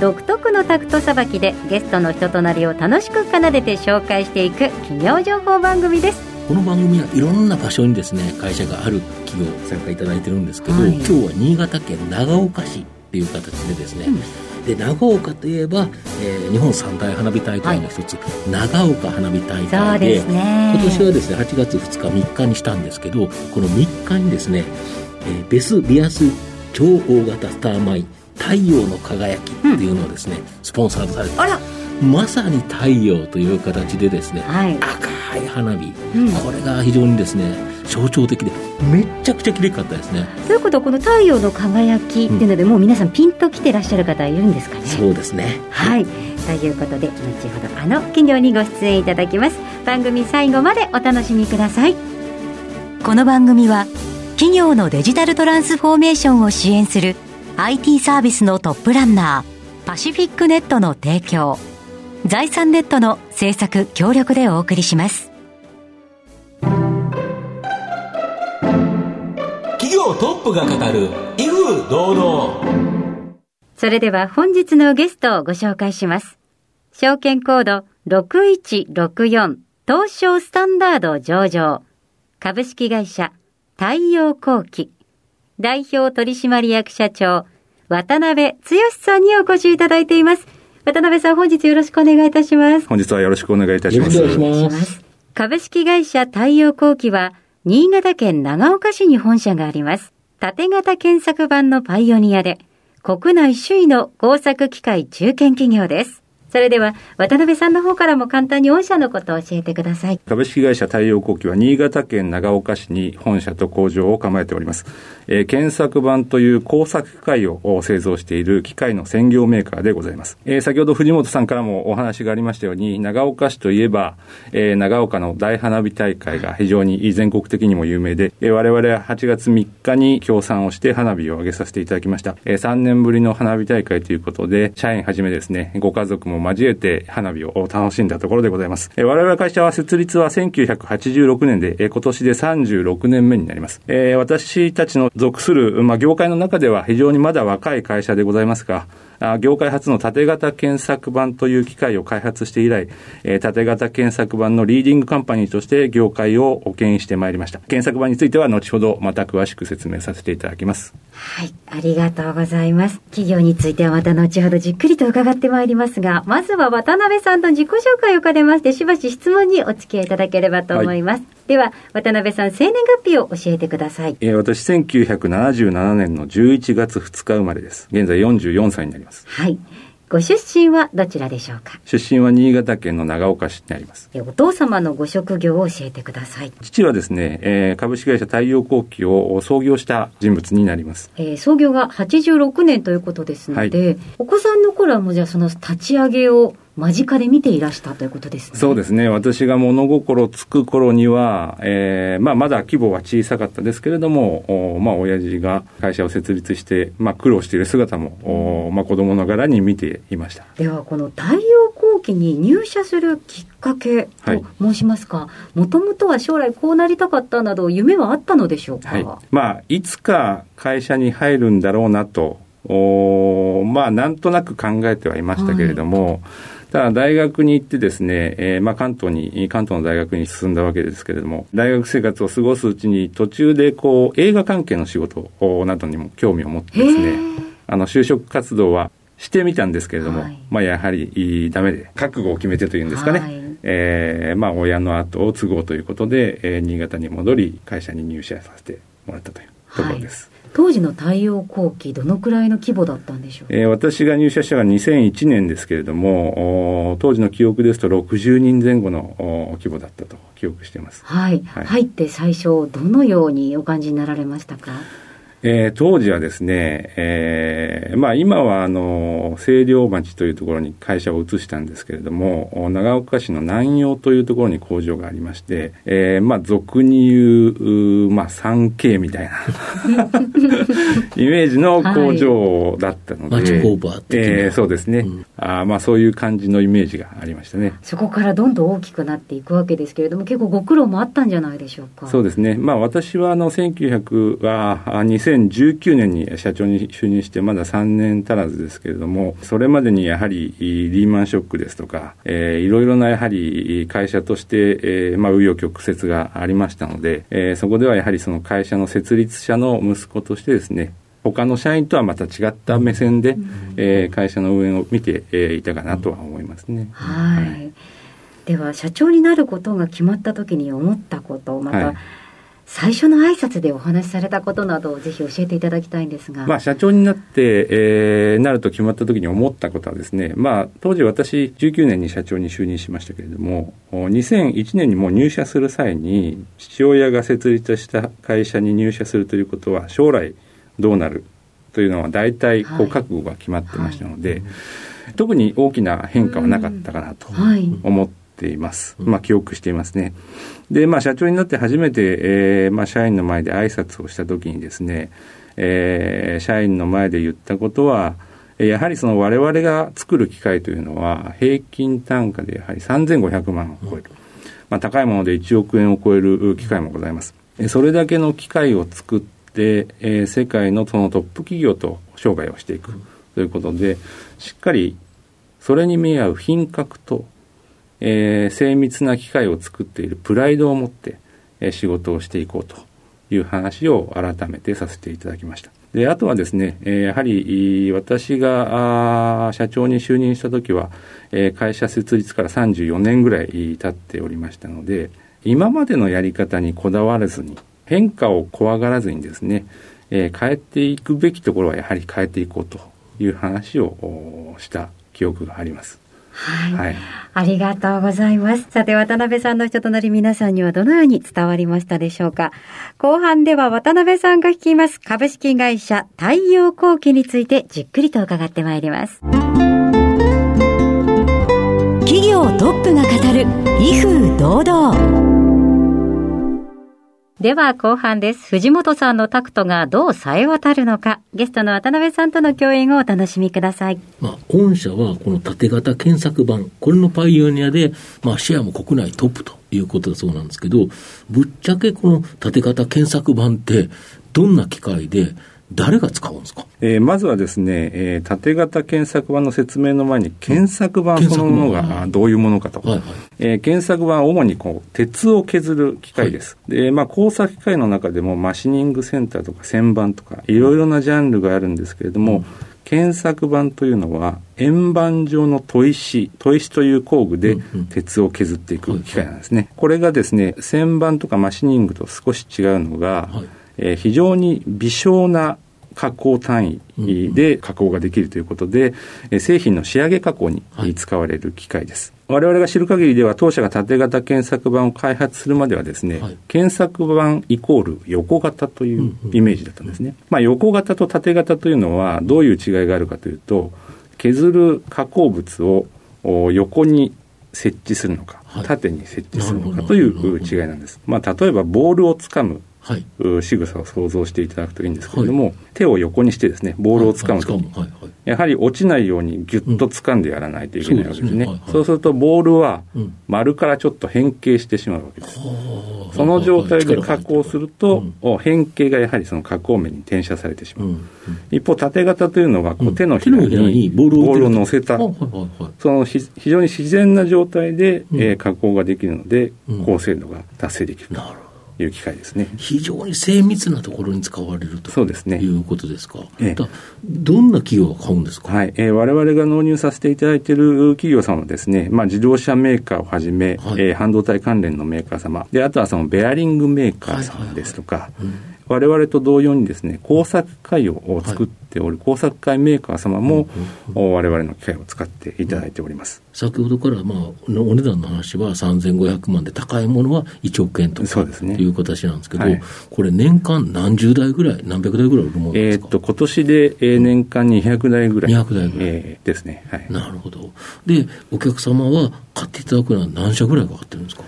独特のタクトさばきでゲストの人となりを楽しく奏でて紹介していく企業情報番組です。この番組はいろんな場所にですね会社がある企業参加いただいてるんですけど、はい、今日は新潟県長岡市っていう形でですね、うん。で長岡といえば、えー、日本三大花火大会の一つ、はい、長岡花火大会でで、ね、今年はですね8月2日3日にしたんですけどこの3日にですね、えー、ベスビアス超大型スターマイン太陽の輝きっていうのをですね、うん、スポンサードされてあら。まさに太陽という形でですね、はい、赤い花火、うん、これが非常にですね象徴的でめっちゃくちゃ綺麗かったですね。ということはこの太陽の輝きっていうので、うん、もう皆さんピンときてらっしゃる方いるんですかね？そうですね。はい、ということで後ほどあの企業にご出演いただきます。番組最後までお楽しみください。この番組は企業のデジタルトランスフォーメーションを支援する IT サービスのトップランナーパシフィックネットの提供財産ネットの制作協力でお送りします。企業トップが語る威風堂々。それでは本日のゲストをご紹介します。証券コード6164東証スタンダード上場。株式会社太陽光機代表取締役社長渡辺剛さんにお越しいただいています渡辺さん、本日よろしくお願いいたします。本日はよろしくお願いいたします。よろしくお願いします。株式会社太陽光機は、新潟県長岡市に本社があります。縦型検索版のパイオニアで、国内首位の工作機械中堅企業です。それでは渡辺さんの方からも簡単に御社のことを教えてください。株式会社太陽光機は新潟県長岡市に本社と工場を構えております、えー、検索版という工作機械を製造している機械の専業メーカーでございます、えー、先ほど藤本さんからもお話がありましたように長岡市といえば、えー、長岡の大花火大会が非常に全国的にも有名で、えー、我々は8月3日に協賛をして花火を上げさせていただきました、えー、3年ぶりの花火大会ということで社員はじめですねご家族も交えて花火を楽しんだところでございます。えー、我々会社は設立は1986年で、えー、今年で36年目になります。えー、私たちの属する、まあ、業界の中では非常にまだ若い会社でございますが、業界初の縦型検索版という機械を開発して以来、えー、縦型検索版のリーディングカンパニーとして業界を牽引してまいりました。検索版については後ほどまた詳しく説明させていただきます。はい、ありがとうございます。企業についてはまた後ほどじっくりと伺ってまいりますが、まずは渡辺さんの自己紹介を兼ねまして、しばし質問にお付き合いいただければと思います。はい、では、渡辺さん、生年月日を教えてください。えー、私、1977年の11月2日生まれです。現在44歳になります。はい。ご出身はどちらでしょうか？出身は新潟県の長岡市にあります。お父様のご職業を教えてください。父はですね、えー、株式会社太陽光機を創業した人物になります、えー、創業が86年ということですので、はい、お子さんの頃はもうじゃあその立ち上げを間近で見ていらしたということですね。そうですね。私が物心つく頃には、えー、まあ、まだ規模は小さかったですけれども、おまあ、親父が会社を設立して、まあ、苦労している姿も、おまあ、子供ながらに見ていました。では、この太陽光機に入社するきっかけと申しますか、もともとは将来こうなりたかったなど、夢はあったのでしょうか？はい、まあ、いつか会社に入るんだろうなと、おまあ、なんとなく考えてはいましたけれども、はいただ大学に行ってですね、えー、まあ関東に、関東の大学に進んだわけですけれども、大学生活を過ごすうちに途中でこう映画関係の仕事などにも興味を持ってですね、あの就職活動はしてみたんですけれども、はい、まあやはりダメで、覚悟を決めてというんですかね、はい、えー、まあ親の後を継ごうということで、えー、新潟に戻り会社に入社させてもらったというところです。はい当時の太陽光機、どのくらいの規模だったんでしょう、えー、私が入社したのが2001年ですけれども、当時の記憶ですと60人前後の規模だったと記憶しています。はい。はい、入って最初、どのようにお感じになられましたか？えー、当時はですね、えー、まあ今はあの、清涼町というところに会社を移したんですけれども、長岡市の南陽というところに工場がありまして、えー、まあ俗に言う、まあ 3K みたいな イメージの工場だったので、はい、町工場えー、そうですね、うん、あまあそういう感じのイメージがありましたね。そこからどんどん大きくなっていくわけですけれども、結構ご苦労もあったんじゃないでしょうか。そうですね。まあ私はあの1900は、2019年に社長に就任してまだ3年足らずですけれども、それまでにやはりリーマンショックですとか、えー、いろいろなやはり会社として、えー、まあ、紆余曲折がありましたので、えー、そこではやはりその会社の設立者の息子としてですね、他の社員とはまた違った目線で、うん、えー、会社の運営を見て、えー、いたかなとは思いますね。はい、はい、では社長になることが決まった時に思ったことまた、はい最初の挨拶でお話しされたことなどをぜひ教えていただきたいんですが。まあ、社長になって、えー、なると決まった時に思ったことはですね、まあ、当時私19年に社長に就任しましたけれども、2001年にもう入社する際に、父親が設立した会社に入社するということは、将来どうなるというのは大体こう覚悟が決まってましたので、はい。はい、特に大きな変化はなかったかなと思っています。まあ、記憶していますね。で、まあ、社長になって初めて、えー、まあ、社員の前で挨拶をしたときにですね、えー、社員の前で言ったことは、やはりその我々が作る機械というのは、平均単価でやはり3500万を超える。まあ、高いもので1億円を超える機械もございます。それだけの機械を作って、えー、世界のそのトップ企業と商売をしていくということで、しっかりそれに見合う品格とえー、精密な機械を作っているプライドを持って、えー、仕事をしていこうという話を改めてさせていただきました。で、あとはですね、えー、やはり私が社長に就任した時は、えー、会社設立から34年ぐらい経っておりましたので、今までのやり方にこだわらずに、変化を怖がらずにですね、えー、変えていくべきところはやはり変えていこうという話をした記憶があります。はい、はい、ありがとうございます。さて、渡辺さんの人となり皆さんにはどのように伝わりましたでしょうか。後半では渡辺さんが率います株式会社太陽光機についてじっくりと伺ってまいります。企業トップが語る威風堂々。では後半です。藤本さんのタクトがどう冴え渡るのか、ゲストの渡辺さんとの共演をお楽しみください。まあ、御社はこの縦型検索版、これのパイオニアで、まあ、シェアも国内トップということだそうなんですけど、ぶっちゃけこの縦型検索版って、どんな機械で、誰が使うんですか、えー、まずはですね、えー、縦型検索版の説明の前に、検索版そのものがどういうものかと。はいはい、えー、検索版は主にこう鉄を削る機械です。はい、で、まあ、工作機械の中でもマシニングセンターとか旋盤とか、いろいろなジャンルがあるんですけれども、うん。検索板というのは円盤状の砥石砥石という工具で鉄を削っていく機械なんですね、これがですね旋盤とかマシニングと少し違うのが、はい、えー、非常に微小な加工単位で加工ができるということで、うん、製品の仕上げ加工に使われる機械です。はい、我々が知る限りでは当社が縦型検索板を開発するまではですね、はい、検索板イコール横型というイメージだったんですね。うんうん、まあ、横型と縦型というのはどういう違いがあるかというと、削る加工物を横に設置するのか、縦に設置するのかという違いなんです。まあ、例えばボールをつかむはい、仕草を想像していただくといいんですけれども、はい、手を横にしてですね、ボールを掴むと。き、はい、やはり落ちないようにぎゅっと掴んでやらないといけないわけですね。うん、そう、ね,、するとボールは丸からちょっと変形してしまうわけです。うん、その状態で加工すると、うん、変形がやはりその加工面に転写されてしまう。一方、縦型というのはこう手のひらにボールを乗せた、その非常に自然な状態で、えー、加工ができるので、高精度が達成できる。なるほどいう機械ですね。非常に精密なところに使われるとそうですね。いうことですか、ええ、どんな企業が買うんですか、はい。えー、我々が納入させていただいている企業様はですね、まあ、自動車メーカーをはじめ、はい、えー、半導体関連のメーカー様。であとはそのベアリングメーカー様ですとか、はいはいはい。うん我々と同様にですね、工作会を作っておる工作会メーカー様も、我々の機械を使っていただいております。先ほどから、まあ、お値段の話は3500万で、高いものは1億円とかと、ね、いう形なんですけど、はい、これ年間何十台ぐらい、何百台ぐらい売るものですか、えー、っと今年で、えー、年間200台ぐらい。200台ぐらい。えー、ですね。はい。なるほど。で、お客様は買っていただくのは何社ぐらいかかってるんですか？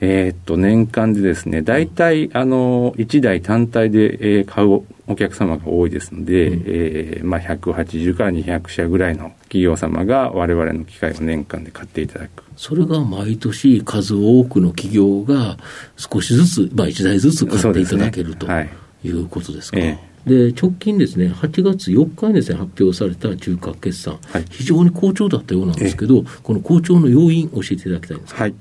えー、っと、年間でですね、大体、あの、1台単体で、えー、買うお客様が多いですので、うん、えー、まあ、180から200社ぐらいの企業様が我々の機械を年間で買っていただく。それが毎年数多くの企業が少しずつ、まあ、1台ずつ買っていただける、ね、とい。うことですか。えー、で直近ですね、8月4日にですね、発表された中核決算、はい、非常に好調だったようなんですけど、この好調の要因、教えていただきたいんですか。はい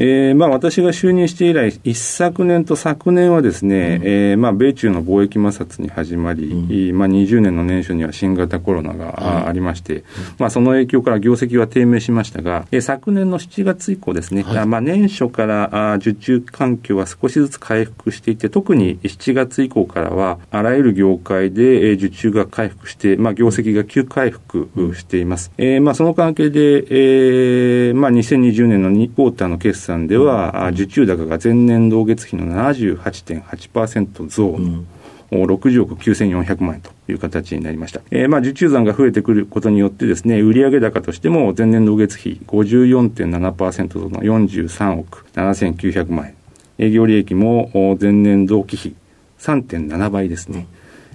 えーまあ、私が就任して以来、一昨年と昨年はですね、うん、えー、まあ、米中の貿易摩擦に始まり、うん、まあ、20年の年初には新型コロナがありまして、うん、まあ、その影響から業績は低迷しましたが、えー、昨年の7月以降ですね、はい、まあ、年初からあ受注環境は少しずつ回復していて、特に7月以降からは、あらゆる業界で、えー、受注が回復して、まあ、業績が急回復しています。えーまあ、その関係で、えーまあ、2020年の2クォーターの決算算では、受注高が前年同月比の78.8%増。うん60億9400万円という形になりました。えー、まあ受注残が増えてくることによってですね、売上高としても前年同月比54.7%増の43億7900万円。営業利益も前年同期比3.7倍ですね。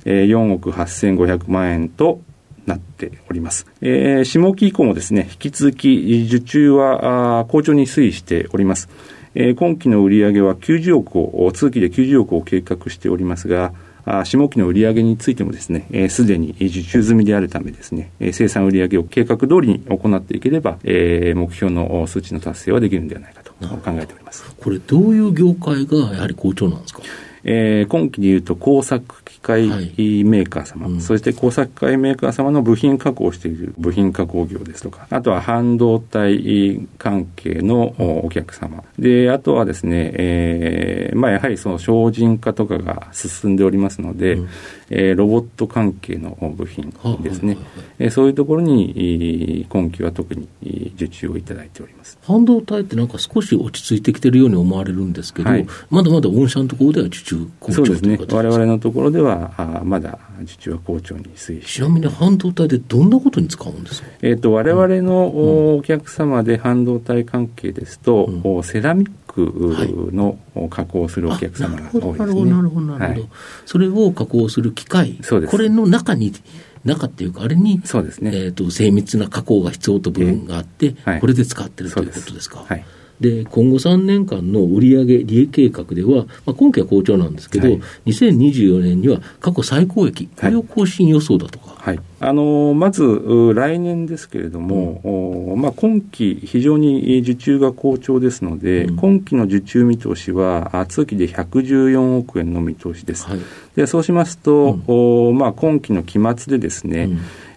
えー、4億8500万円となっております。えー、下期以降もですね、引き続き受注は好調に推移しております。えー、今期の売上は90億を、通期で90億を計画しておりますが、あ下期の売上についてもですね、す、で、に受注済みであるためですね、えー、生産売上を計画通りに行っていければ、えー、目標の数値の達成はできるんではないかと考えております。これどういう業界がやはり好調なんですか？えー、今期でいうと工作械メーカー様、はいうん、そして工作機械メーカー様の部品加工をしている部品加工業ですとか、あとは半導体関係のお客様。で、あとはですね、えー、まあやはりその精進化とかが進んでおりますので、うん、えー、ロボット関係の部品ですね、えー、そういうところに今期は特に受注をいただいております。半導体ってなんか少し落ち着いてきてるように思われるんですけど、はい、まだまだ御社のところでは受注好調そうですね。我々のところでははあまだ受注は好調に推移ちなみに半導体でどんなことに使うんですか、えーと、我々のお客様で半導体関係ですと、うん、セラミックの加工するお客様が多いですね。なるほど、なるほど、なるほど、それを加工する機械、そうです。これの中に、中っていうか、あれに、そうですね。えっ、ー、と、精密な加工が必要と部分があって、えーはい、これで使ってるということですか？はい。で今後3年間の売上利益計画では、まあ、今期は好調なんですけど、はい、2024年には過去最高益、これを更新予想だとか。はい、あのまず来年ですけれども、うん、まあ、今期、非常に受注が好調ですので、うん、今期の受注見通しは、通期で114億円の見通しです。はい、でそうしますと、うん、まあ、今期の期末でですね、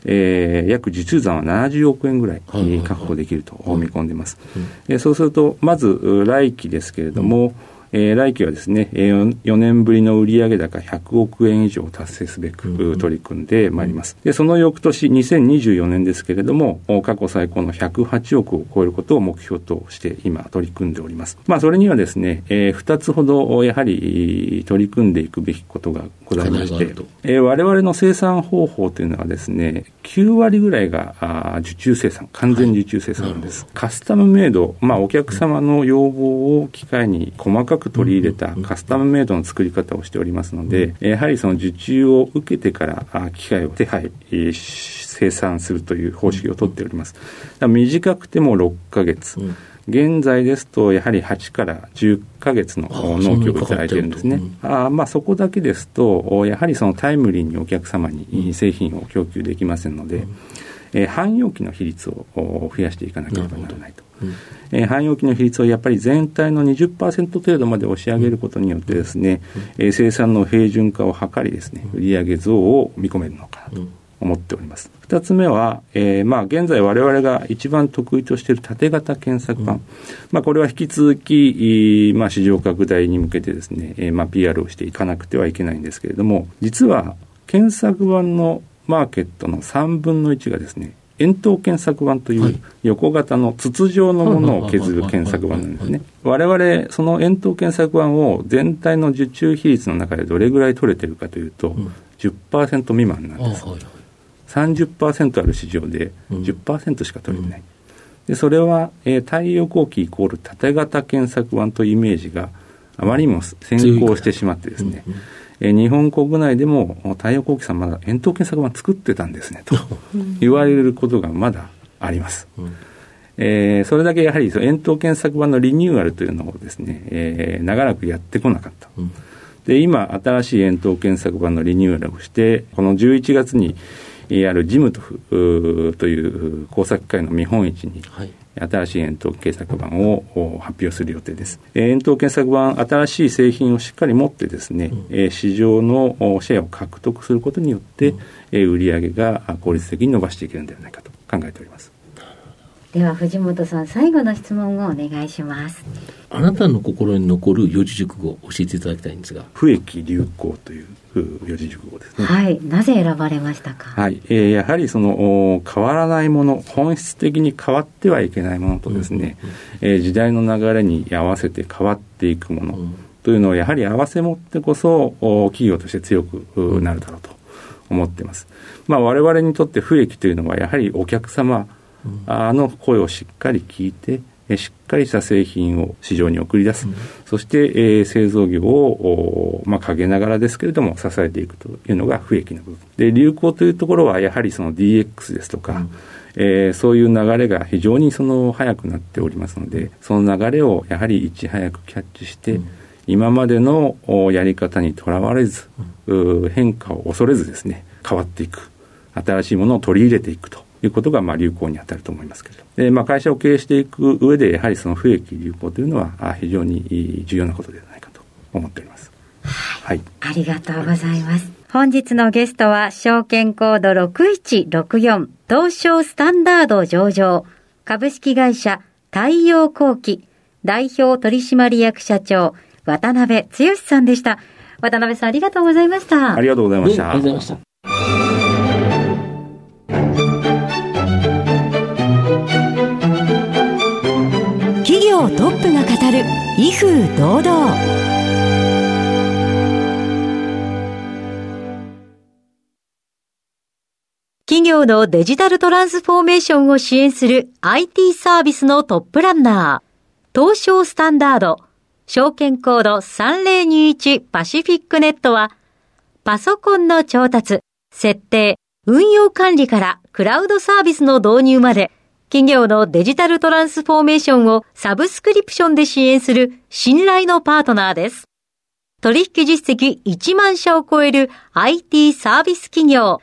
えー、約受注残は70億円ぐらい確保できると見込んでいます。でそうすると、まず来期ですけれども、えー、来期はですね、4年ぶりの売上高100億円以上を達成すべく取り組んでまいります。で、その翌年、2024年ですけれども、過去最高の108億を超えることを目標として今取り組んでおります。まあ、それにはですね、えー、2つほどやはり取り組んでいくべきことがございまして、えー、我々の生産方法というのはですね、9割ぐらいがあ受注生産、完全受注生産です。はい、カスタムメイド、まあ、お客様の要望を機械に細かく取り入れたカスタムメイドの作り方をしておりますので、やはりその受注を受けてからあ機械を手配、生産するという方式をとっております。短くても6ヶ月。現在ですと、やはり8から10か月の納期をいただいているんですね。あまあ、そこだけですと、やはりそのタイムリーにお客様に製品を供給できませんので、うんえー、汎用機の比率を増やしていかなければならないと。うん、えー、汎用機の比率をやっぱり全体の20%程度まで押し上げることによってですね、うん、えー、生産の平準化を図りですね、売上増を見込めるのかなと。思っております。二つ目は、えー、まあ、現在我々が一番得意としている縦型検索版。うん、まあ、これは引き続き、まあ、市場拡大に向けてですね、えー、まあ、PR をしていかなくてはいけないんですけれども、実は、検索版のマーケットの3分の1がですね、円筒検索版という横型の筒状のものを削る検索版なんですね。我々、その円筒検索版を全体の受注比率の中でどれぐらい取れてるかというと、10%未満なんです。30%ある市場で10%しか取れてない。でそれは、えー、太陽光機イコール縦型検索版というイメージがあまりにも先行してしまってですね、えー、日本国内でも太陽光機さんまだ円筒検索版作ってたんですねと。言われることがまだあります。うん、えー、それだけやはり円筒検索版のリニューアルというのをですね、えー、長らくやってこなかった。うん。で、今、新しい円筒検索版のリニューアルをして、この11月に、あるジムトフという工作機械の見本市に、新しい円筒検索版を発表する予定です。円筒検索版、新しい製品をしっかり持ってですね、うん、市場のシェアを獲得することによって、うん、売上が効率的に伸ばしていけるんではないかと考えております。では藤本さん最後の質問をお願いしますあなたの心に残る四字熟語を教えていただきたいんですが。不益流行という四字熟語ですね。はい。なぜ選ばれましたか？はい、えー、やはりその変わらないもの本質的に変わってはいけないものとですね、うんうん、えー、時代の流れに合わせて変わっていくもの、うん、というのをやはり合わせ持ってこそ企業として強くなるだろうと思っています、まあ、我々にとって不益というのはやはりお客様あの声をしっかり聞いて、しっかりした製品を市場に送り出す、うん、そして、えー、製造業を、まあ、陰ながらですけれども、支えていくというのが不益な部分。で、流行というところは、やはりその DX ですとか、うん、えー、そういう流れが非常にその早くなっておりますので、その流れをやはりいち早くキャッチして、うん、今までのやり方にとらわれず、変化を恐れずですね、変わっていく。新しいものを取り入れていくと。いうことがまあ流行に当たると思いますけれどで、まあ、会社を経営していく上でやはりその不益流行というのは非常に重要なことではないかと思っております。はい。ありがとうございます。本日のゲストは証券コード6164東証スタンダード上場株式会社太陽光機代表取締役社長渡辺剛さんでした。渡辺さんありがとうございました。ありがとうございました。ありがとうございました。業トップが語る威風堂々。企業のデジタルトランスフォーメーションを支援する IT サービスのトップランナー、東証スタンダード、証券コード3021パシフィックネットは、パソコンの調達、設定、運用管理からクラウドサービスの導入まで、企業のデジタルトランスフォーメーションをサブスクリプションで支援する信頼のパートナーです。取引実績1万社を超える IT サービス企業、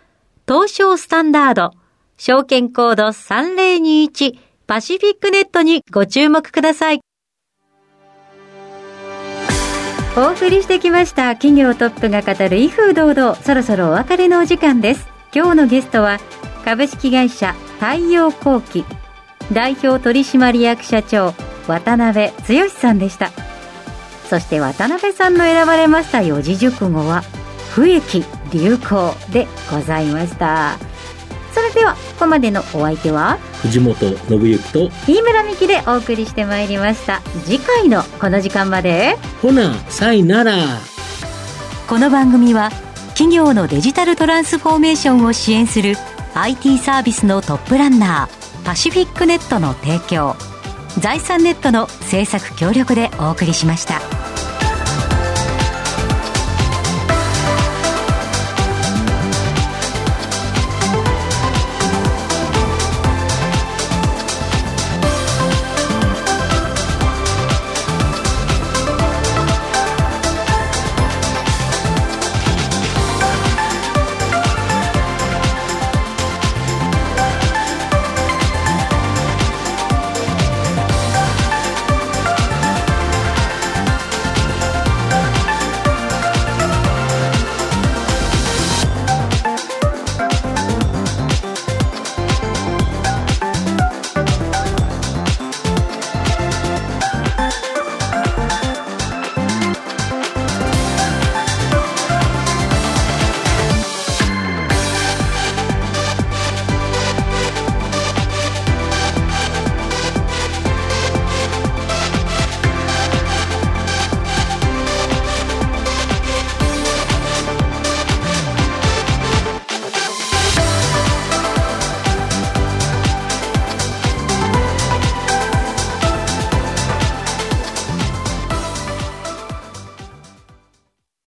東証スタンダード、証券コード3021パシフィックネットにご注目ください。お送りしてきました企業トップが語る威風堂々そろそろお別れのお時間です今日のゲストは株式会社太陽光機。代表取締役社長渡辺剛さんでした。そして渡辺さんの選ばれました四字熟語は不益流行でございました。それではここまでのお相手は藤本信之と飯村美希でお送りしてまいりました。次回のこの時間まで。ほなさいなら。この番組は企業のデジタルトランスフォーメーションを支援する IT サービスのトップランナーパシフィックネットの提供財産ネットの制作協力でお送りしました。